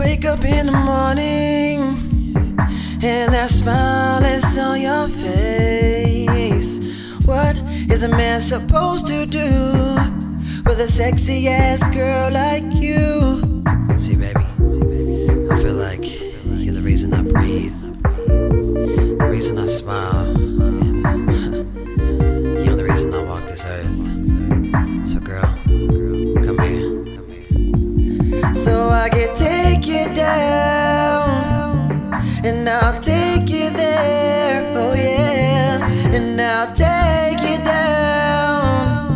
Wake up in the morning and that smile is on your face. What is a man supposed to do with a sexy ass girl like you? See, baby, see, baby, I feel like you're the reason I breathe, the reason I smile, and the only reason I walk this earth. And I'll take you there. Oh yeah, and I'll take you down.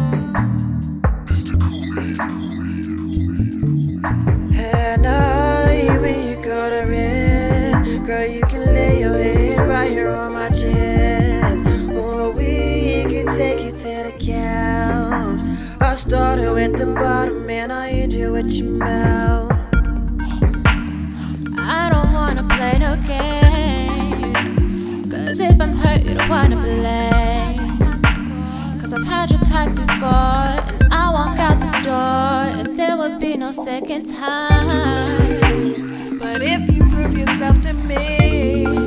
And I, when you go to rest, girl, you can lay your head right here on my chest. Or we can take you to the couch. I started with the bottom, and I end you with your mouth. If I'm hurt, you don't wanna play. Cause I've had your type before. And I walk out the door, and there will be no second time. But if you prove yourself to me,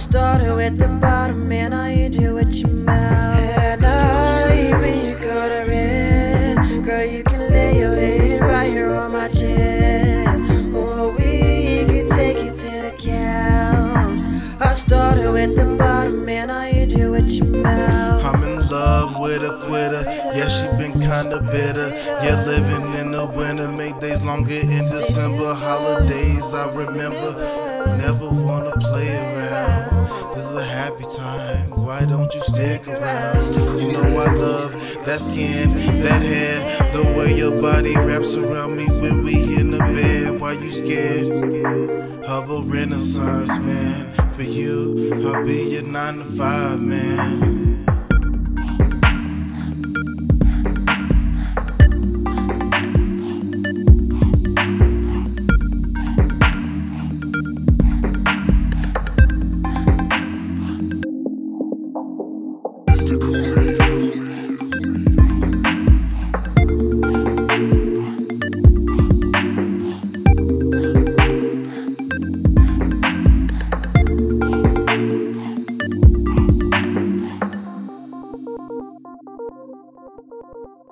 started with the bottom, and I end you with your mouth. And I, when you go to rest, girl, you can lay your head right here on my chest. Or we could take you to the couch. I started with the bottom, and I end you with your mouth. I'm in love with a quitter. Yeah, she been kinda bitter. Yeah, living in the winter make days longer in December. Holidays I remember. Never wanna play around. This is a happy time. Why don't you stick around? You know I love that skin, that hair, the way your body wraps around me when we in the bed. Why you scared of a renaissance man? For you, I'll be your nine to five man.